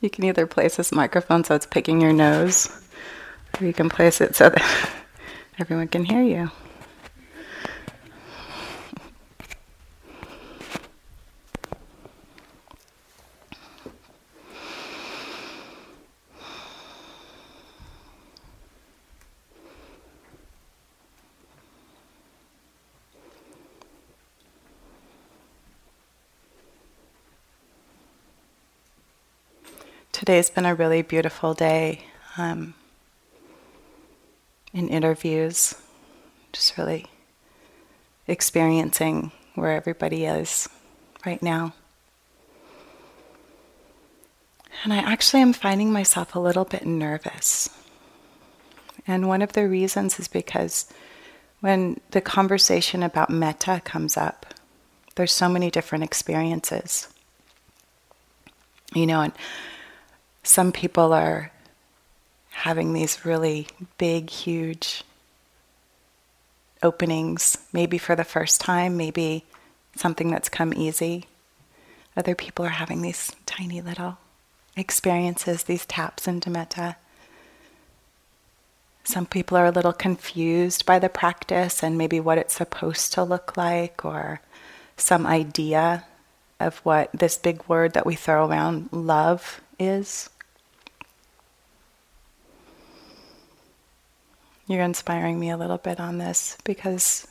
You can either place this microphone so it's picking your nose, or you can place it so that everyone can hear you. Today's been a really beautiful day um, in interviews, just really experiencing where everybody is right now. And I actually am finding myself a little bit nervous. And one of the reasons is because when the conversation about metta comes up, there's so many different experiences. You know, and some people are having these really big, huge openings, maybe for the first time, maybe something that's come easy. Other people are having these tiny little experiences, these taps into metta. Some people are a little confused by the practice and maybe what it's supposed to look like, or some idea of what this big word that we throw around, love, is. You're inspiring me a little bit on this because,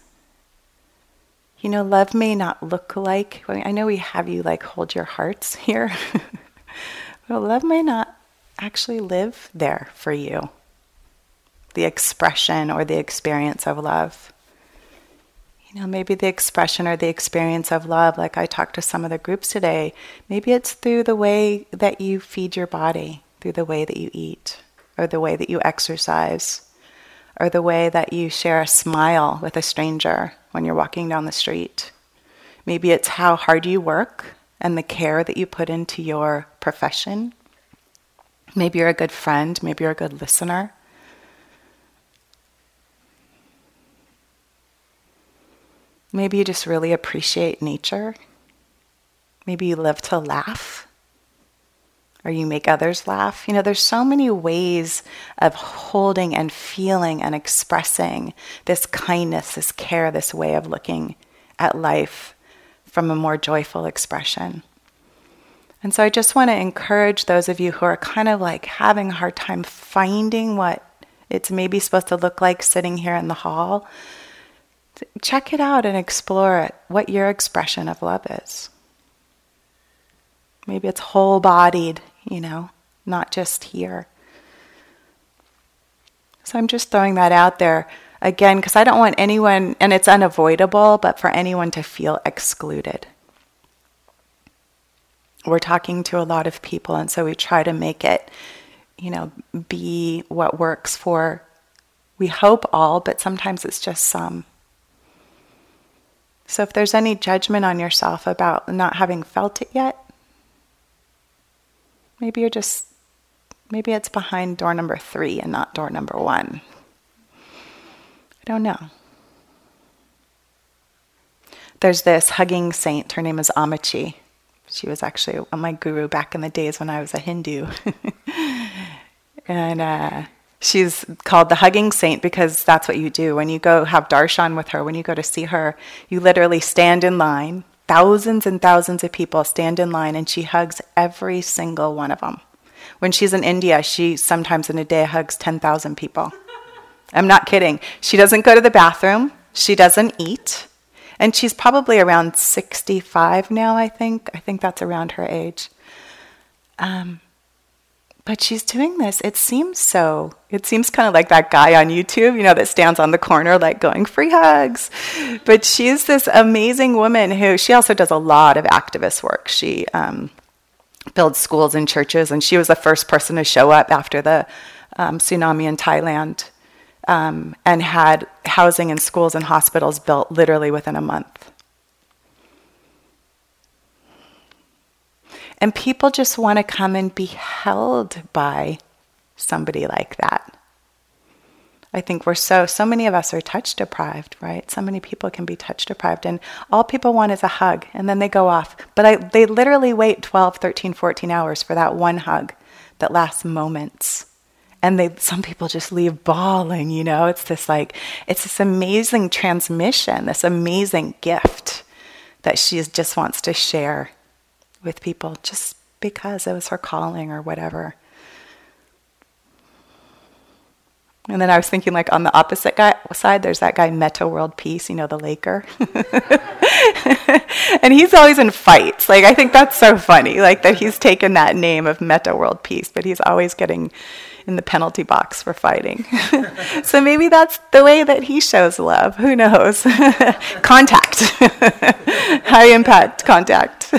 you know, love may not look like, I know we have you like hold your hearts here, but love may not actually live there for you. The expression or the experience of love. You know, maybe the expression or the experience of love, like I talked to some of the groups today, maybe it's through the way that you feed your body, through the way that you eat, or the way that you exercise or the way that you share a smile with a stranger when you're walking down the street. Maybe it's how hard you work and the care that you put into your profession. Maybe you're a good friend, maybe you're a good listener. Maybe you just really appreciate nature. Maybe you live to laugh or you make others laugh. You know, there's so many ways of holding and feeling and expressing this kindness, this care, this way of looking at life from a more joyful expression. And so I just want to encourage those of you who are kind of like having a hard time finding what it's maybe supposed to look like sitting here in the hall. Check it out and explore it, what your expression of love is. Maybe it's whole bodied you know, not just here. So I'm just throwing that out there again because I don't want anyone, and it's unavoidable, but for anyone to feel excluded. We're talking to a lot of people, and so we try to make it, you know, be what works for, we hope all, but sometimes it's just some. So if there's any judgment on yourself about not having felt it yet, Maybe you're just, maybe it's behind door number three and not door number one. I don't know. There's this hugging saint, her name is Ammachi. She was actually my guru back in the days when I was a Hindu. and uh, she's called the hugging saint because that's what you do. When you go have darshan with her, when you go to see her, you literally stand in line Thousands and thousands of people stand in line and she hugs every single one of them. When she's in India, she sometimes in a day hugs 10,000 people. I'm not kidding. She doesn't go to the bathroom, she doesn't eat, and she's probably around 65 now, I think. I think that's around her age. Um, but she's doing this. It seems so. It seems kind of like that guy on YouTube, you know, that stands on the corner like going free hugs. But she's this amazing woman who she also does a lot of activist work. She um, builds schools and churches, and she was the first person to show up after the um, tsunami in Thailand um, and had housing and schools and hospitals built literally within a month. And people just want to come and be held by somebody like that. I think we're so, so many of us are touch deprived, right? So many people can be touch deprived, and all people want is a hug, and then they go off. But I, they literally wait 12, 13, 14 hours for that one hug that lasts moments. And they, some people just leave bawling, you know? It's this like, it's this amazing transmission, this amazing gift that she just wants to share with people just because it was her calling or whatever. And then I was thinking, like, on the opposite guy, side, there's that guy, Metta World Peace, you know, the Laker. and he's always in fights. Like, I think that's so funny, like, that he's taken that name of Metta World Peace, but he's always getting in the penalty box for fighting. so maybe that's the way that he shows love. Who knows? contact. High impact contact.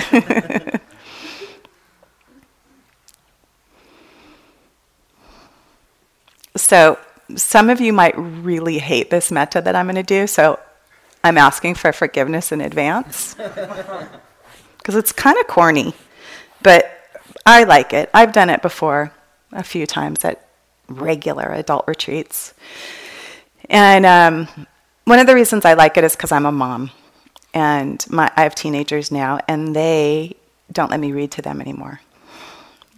so some of you might really hate this metta that I'm going to do, so I'm asking for forgiveness in advance. Because it's kind of corny, but I like it. I've done it before a few times at regular adult retreats. And um, one of the reasons I like it is because I'm a mom. And my, I have teenagers now, and they don't let me read to them anymore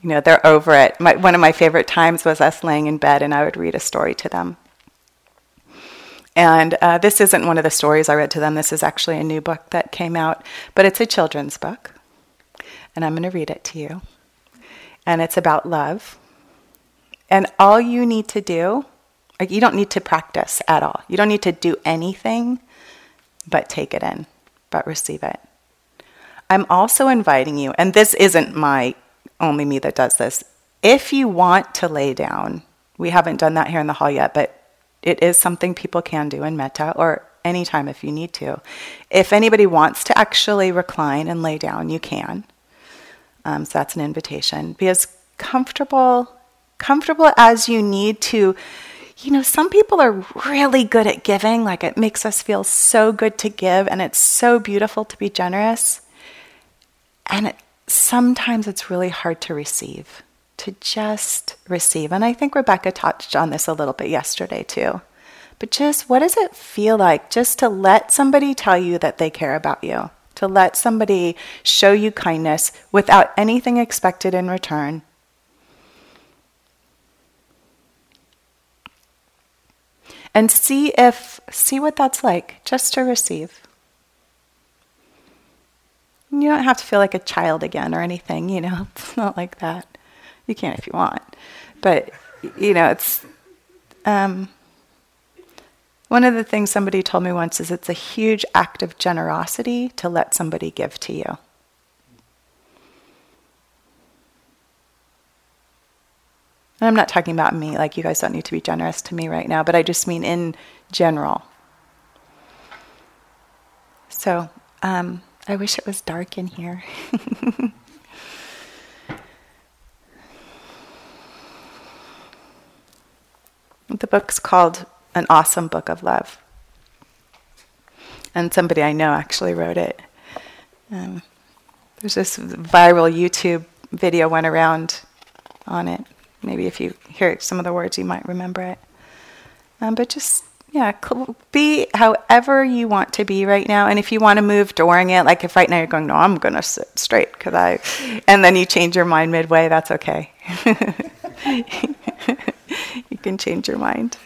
you know, they're over it. My, one of my favorite times was us laying in bed and I would read a story to them. And uh, this isn't one of the stories I read to them. This is actually a new book that came out, but it's a children's book. And I'm going to read it to you. And it's about love. And all you need to do, like, you don't need to practice at all. You don't need to do anything but take it in, but receive it. I'm also inviting you, and this isn't my only me that does this. If you want to lay down, we haven't done that here in the hall yet, but it is something people can do in metta or anytime if you need to. If anybody wants to actually recline and lay down, you can. Um, so that's an invitation. Be as comfortable, comfortable as you need to. You know, some people are really good at giving, like it makes us feel so good to give, and it's so beautiful to be generous. And it, sometimes it's really hard to receive, to just receive. And I think Rebecca touched on this a little bit yesterday too. But just what does it feel like just to let somebody tell you that they care about you? To let somebody show you kindness without anything expected in return. And see if see what that's like just to receive. You don't have to feel like a child again or anything, you know, it's not like that. You can if you want. But, you know, it's. Um, one of the things somebody told me once is it's a huge act of generosity to let somebody give to you. And I'm not talking about me, like you guys don't need to be generous to me right now, but I just mean in general. So, um, I wish it was dark in here. the book's called An Awesome Book of Love. And somebody I know actually wrote it. Um, there's this viral YouTube video went around on it. Maybe if you hear some of the words, you might remember it. Um, but just yeah, be however you want to be right now. And if you want to move during it, like if right now you're going, no, I'm going to sit straight because I, and then you change your mind midway, that's okay. you can change your mind.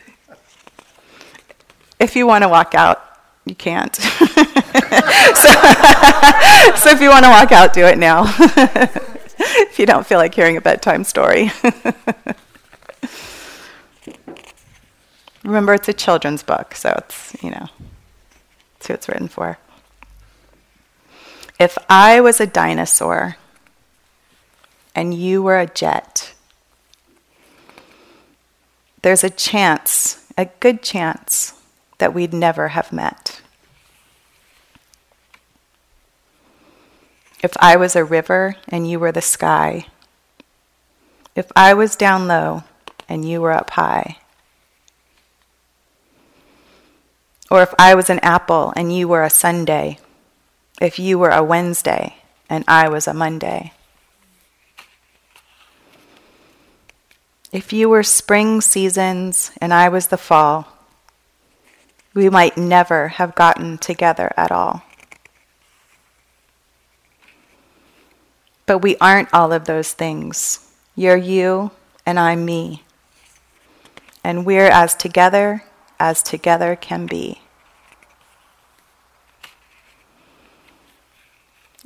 If you want to walk out, you can't. so, so if you want to walk out, do it now. if you don't feel like hearing a bedtime story. Remember, it's a children's book, so it's, you know, it's who it's written for. If I was a dinosaur and you were a jet, there's a chance, a good chance, that we'd never have met. If I was a river and you were the sky, if I was down low and you were up high, Or if I was an apple and you were a Sunday, if you were a Wednesday and I was a Monday. If you were spring seasons and I was the fall, we might never have gotten together at all. But we aren't all of those things. You're you, and I'm me. And we're as together as together can be.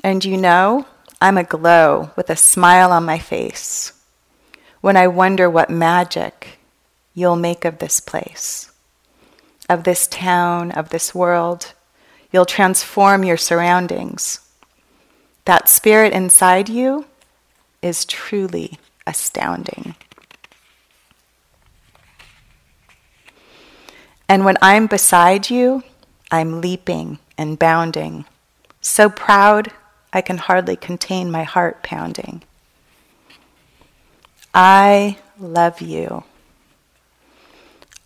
And you know, I'm aglow with a smile on my face when I wonder what magic you'll make of this place, of this town, of this world. You'll transform your surroundings. That spirit inside you is truly astounding. And when I'm beside you, I'm leaping and bounding, so proud I can hardly contain my heart pounding. I love you.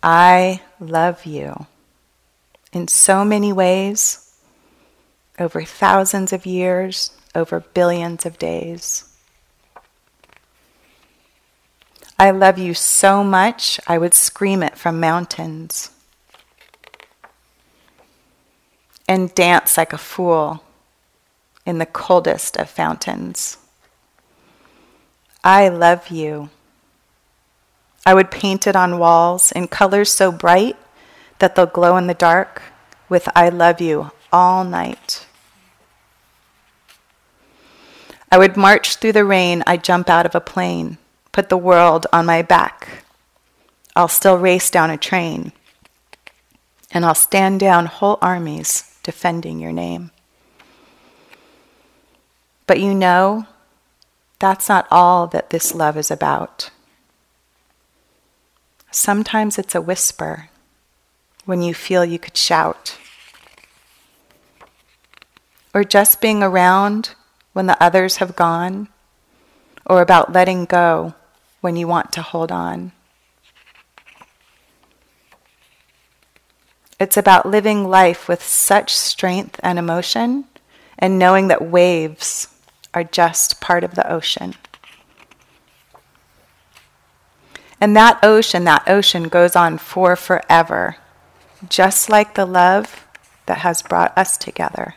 I love you in so many ways, over thousands of years, over billions of days. I love you so much, I would scream it from mountains and dance like a fool in the coldest of fountains. I love you. I would paint it on walls in colors so bright that they'll glow in the dark with I love you all night. I would march through the rain, I'd jump out of a plane, put the world on my back. I'll still race down a train, and I'll stand down whole armies defending your name. But you know, that's not all that this love is about. Sometimes it's a whisper when you feel you could shout, or just being around when the others have gone, or about letting go when you want to hold on. It's about living life with such strength and emotion and knowing that waves are just part of the ocean. And that ocean, that ocean goes on for forever, just like the love that has brought us together.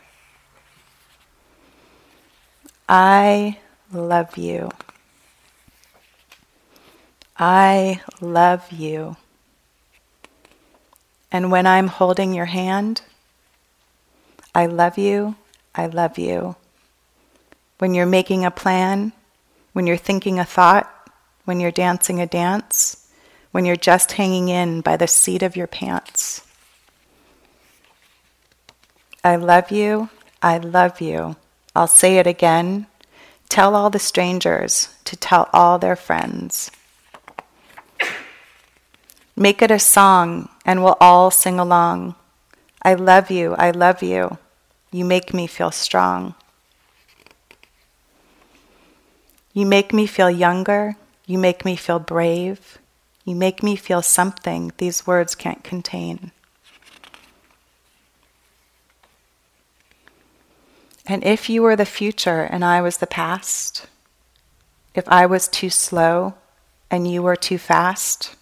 I love you. I love you. And when I'm holding your hand, I love you, I love you. When you're making a plan, when you're thinking a thought, when you're dancing a dance, when you're just hanging in by the seat of your pants. I love you, I love you. I'll say it again. Tell all the strangers to tell all their friends. Make it a song and we'll all sing along. I love you, I love you. You make me feel strong. You make me feel younger. You make me feel brave. You make me feel something these words can't contain. And if you were the future and I was the past, if I was too slow and you were too fast,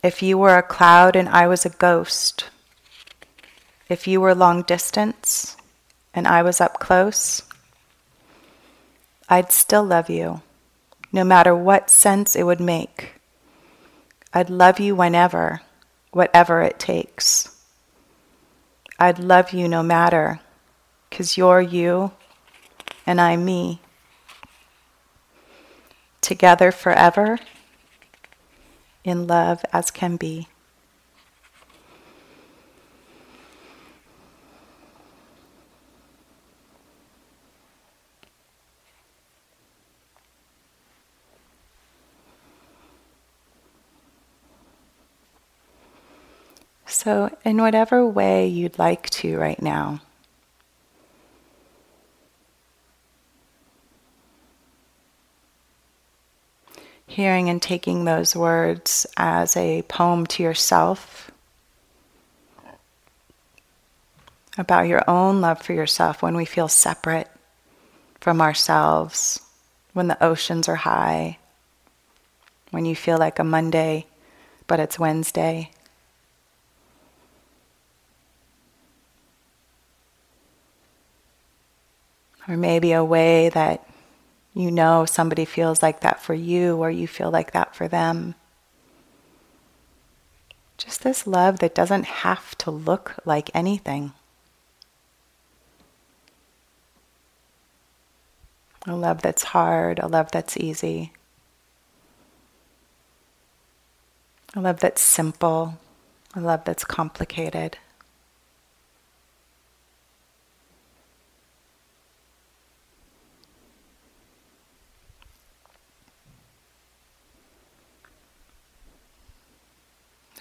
if you were a cloud and I was a ghost, if you were long distance and I was up close, I'd still love you, no matter what sense it would make. I'd love you whenever, whatever it takes. I'd love you no matter because you're you and I'm me. Together forever, in love as can be. So, in whatever way you'd like to right now, hearing and taking those words as a poem to yourself about your own love for yourself when we feel separate from ourselves, when the oceans are high, when you feel like a Monday, but it's Wednesday. Or maybe a way that you know somebody feels like that for you or you feel like that for them. Just this love that doesn't have to look like anything. A love that's hard, a love that's easy. A love that's simple, a love that's complicated.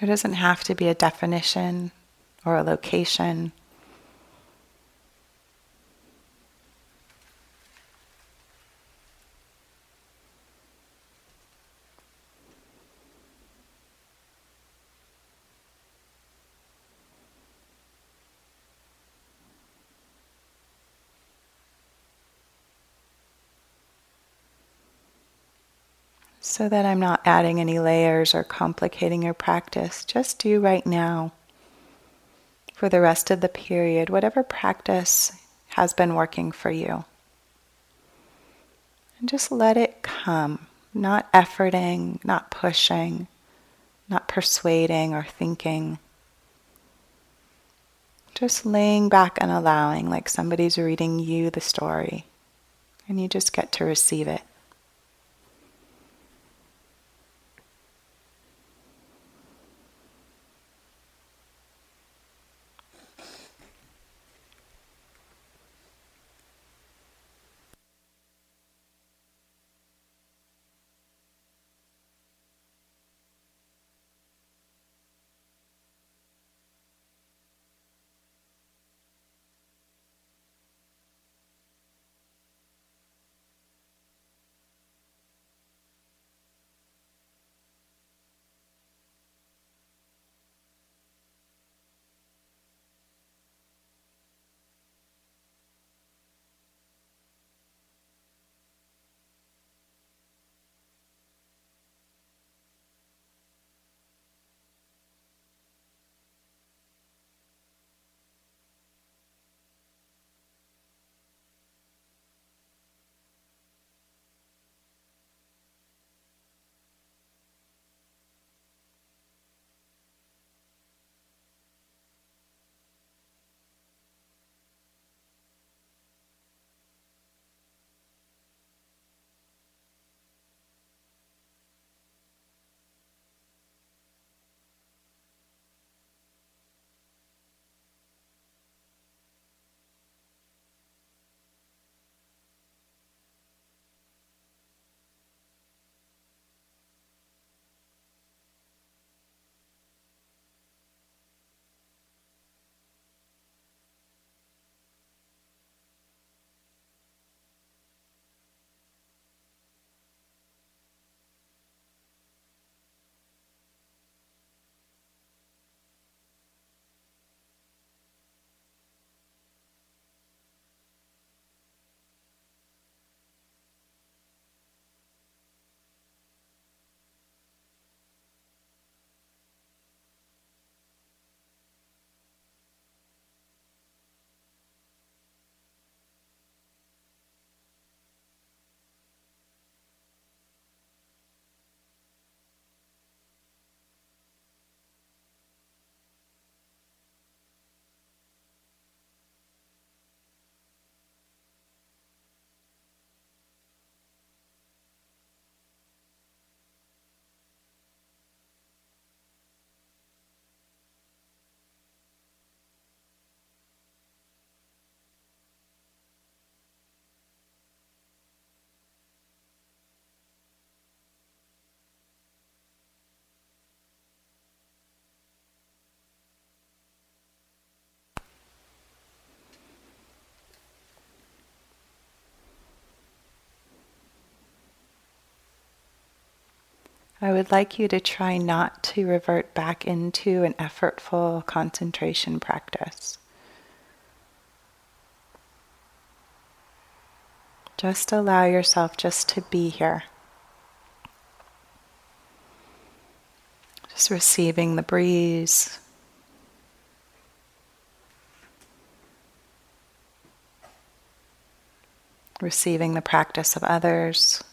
There doesn't have to be a definition or a location. So that I'm not adding any layers or complicating your practice. Just do right now for the rest of the period, whatever practice has been working for you. And just let it come, not efforting, not pushing, not persuading or thinking. Just laying back and allowing, like somebody's reading you the story, and you just get to receive it. I would like you to try not to revert back into an effortful concentration practice. Just allow yourself just to be here. Just receiving the breeze. Receiving the practice of others.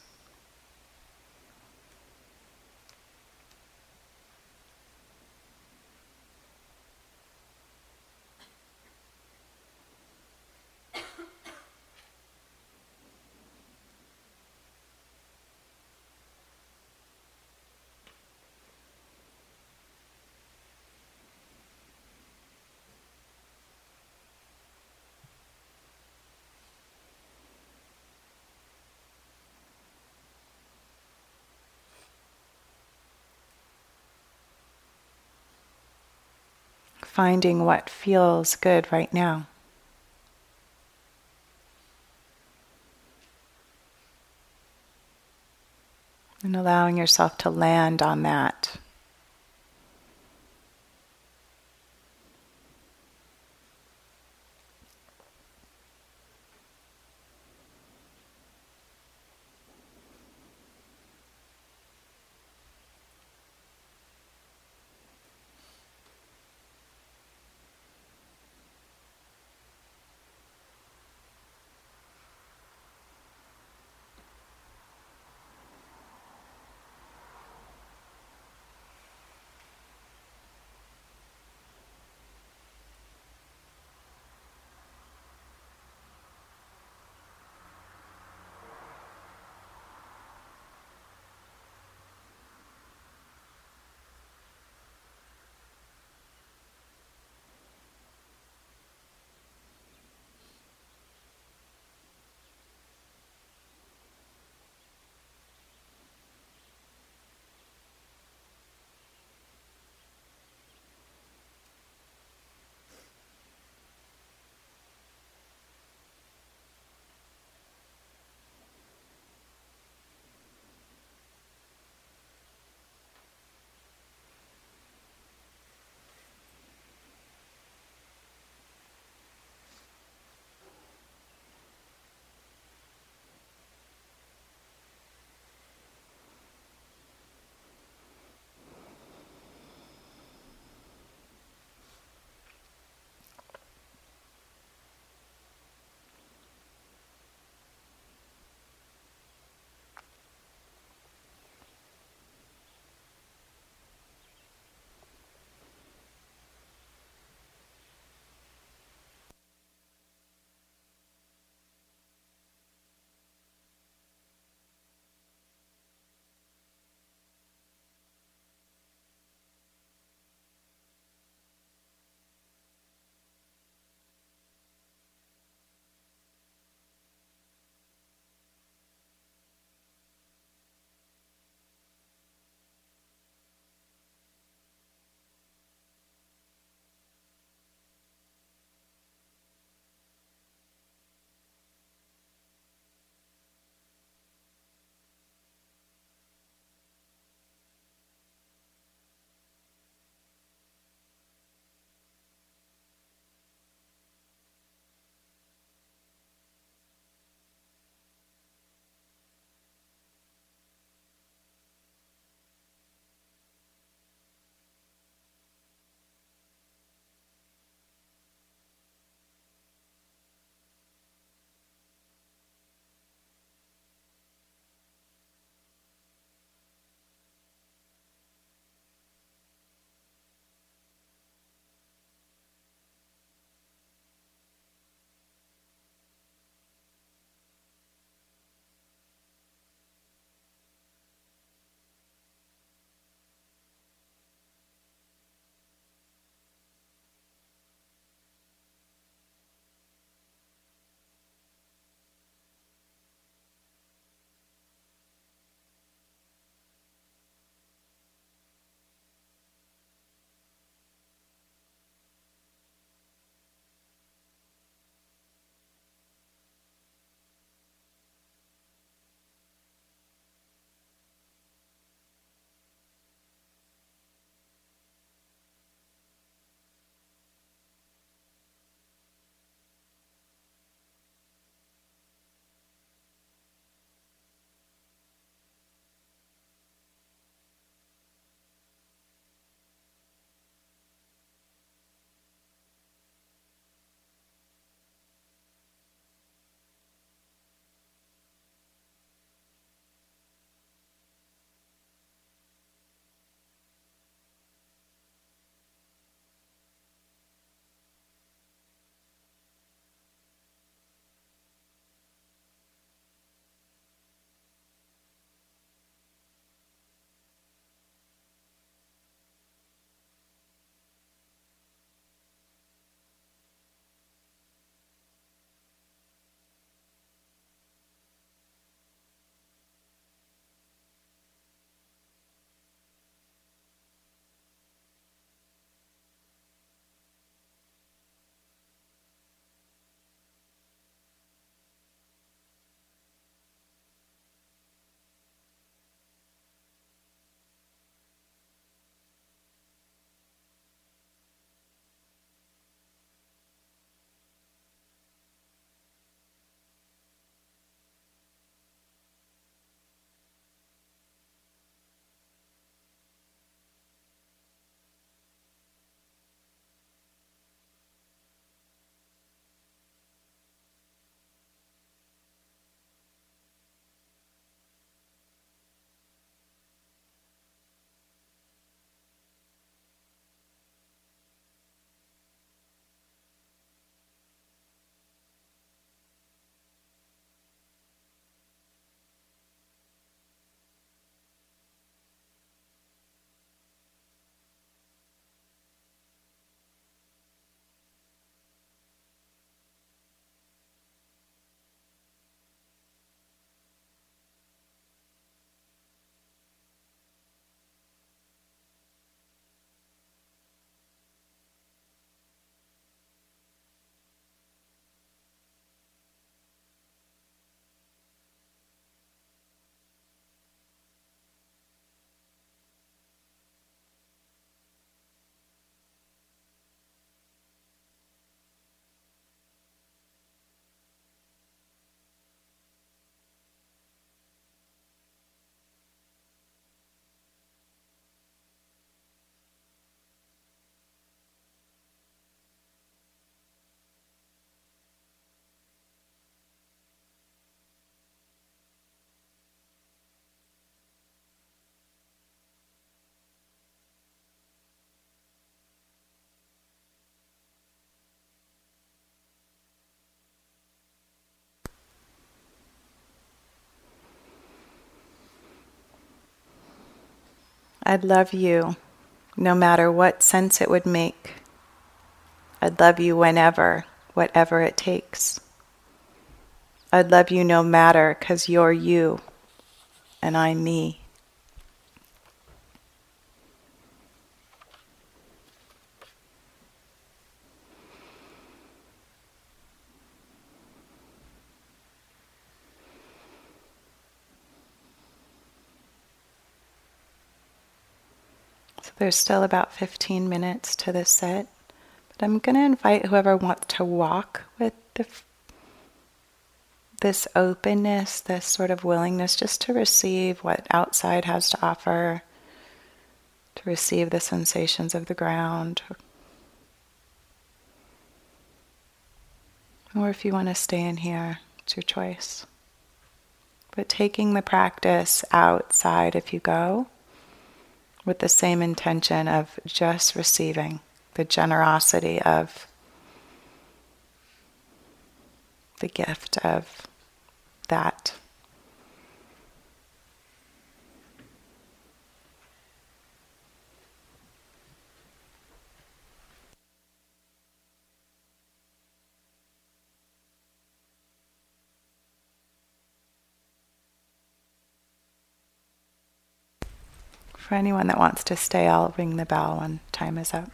Finding what feels good right now. And allowing yourself to land on that. I'd love you no matter what sense it would make. I'd love you whenever, whatever it takes. I'd love you no matter because you're you and I'm me. There's still about 15 minutes to this set, but I'm going to invite whoever wants to walk with the, this openness, this sort of willingness just to receive what outside has to offer, to receive the sensations of the ground. Or if you want to stay in here, it's your choice. But taking the practice outside if you go with the same intention of just receiving the generosity of the gift of that. For anyone that wants to stay, I'll ring the bell when time is up.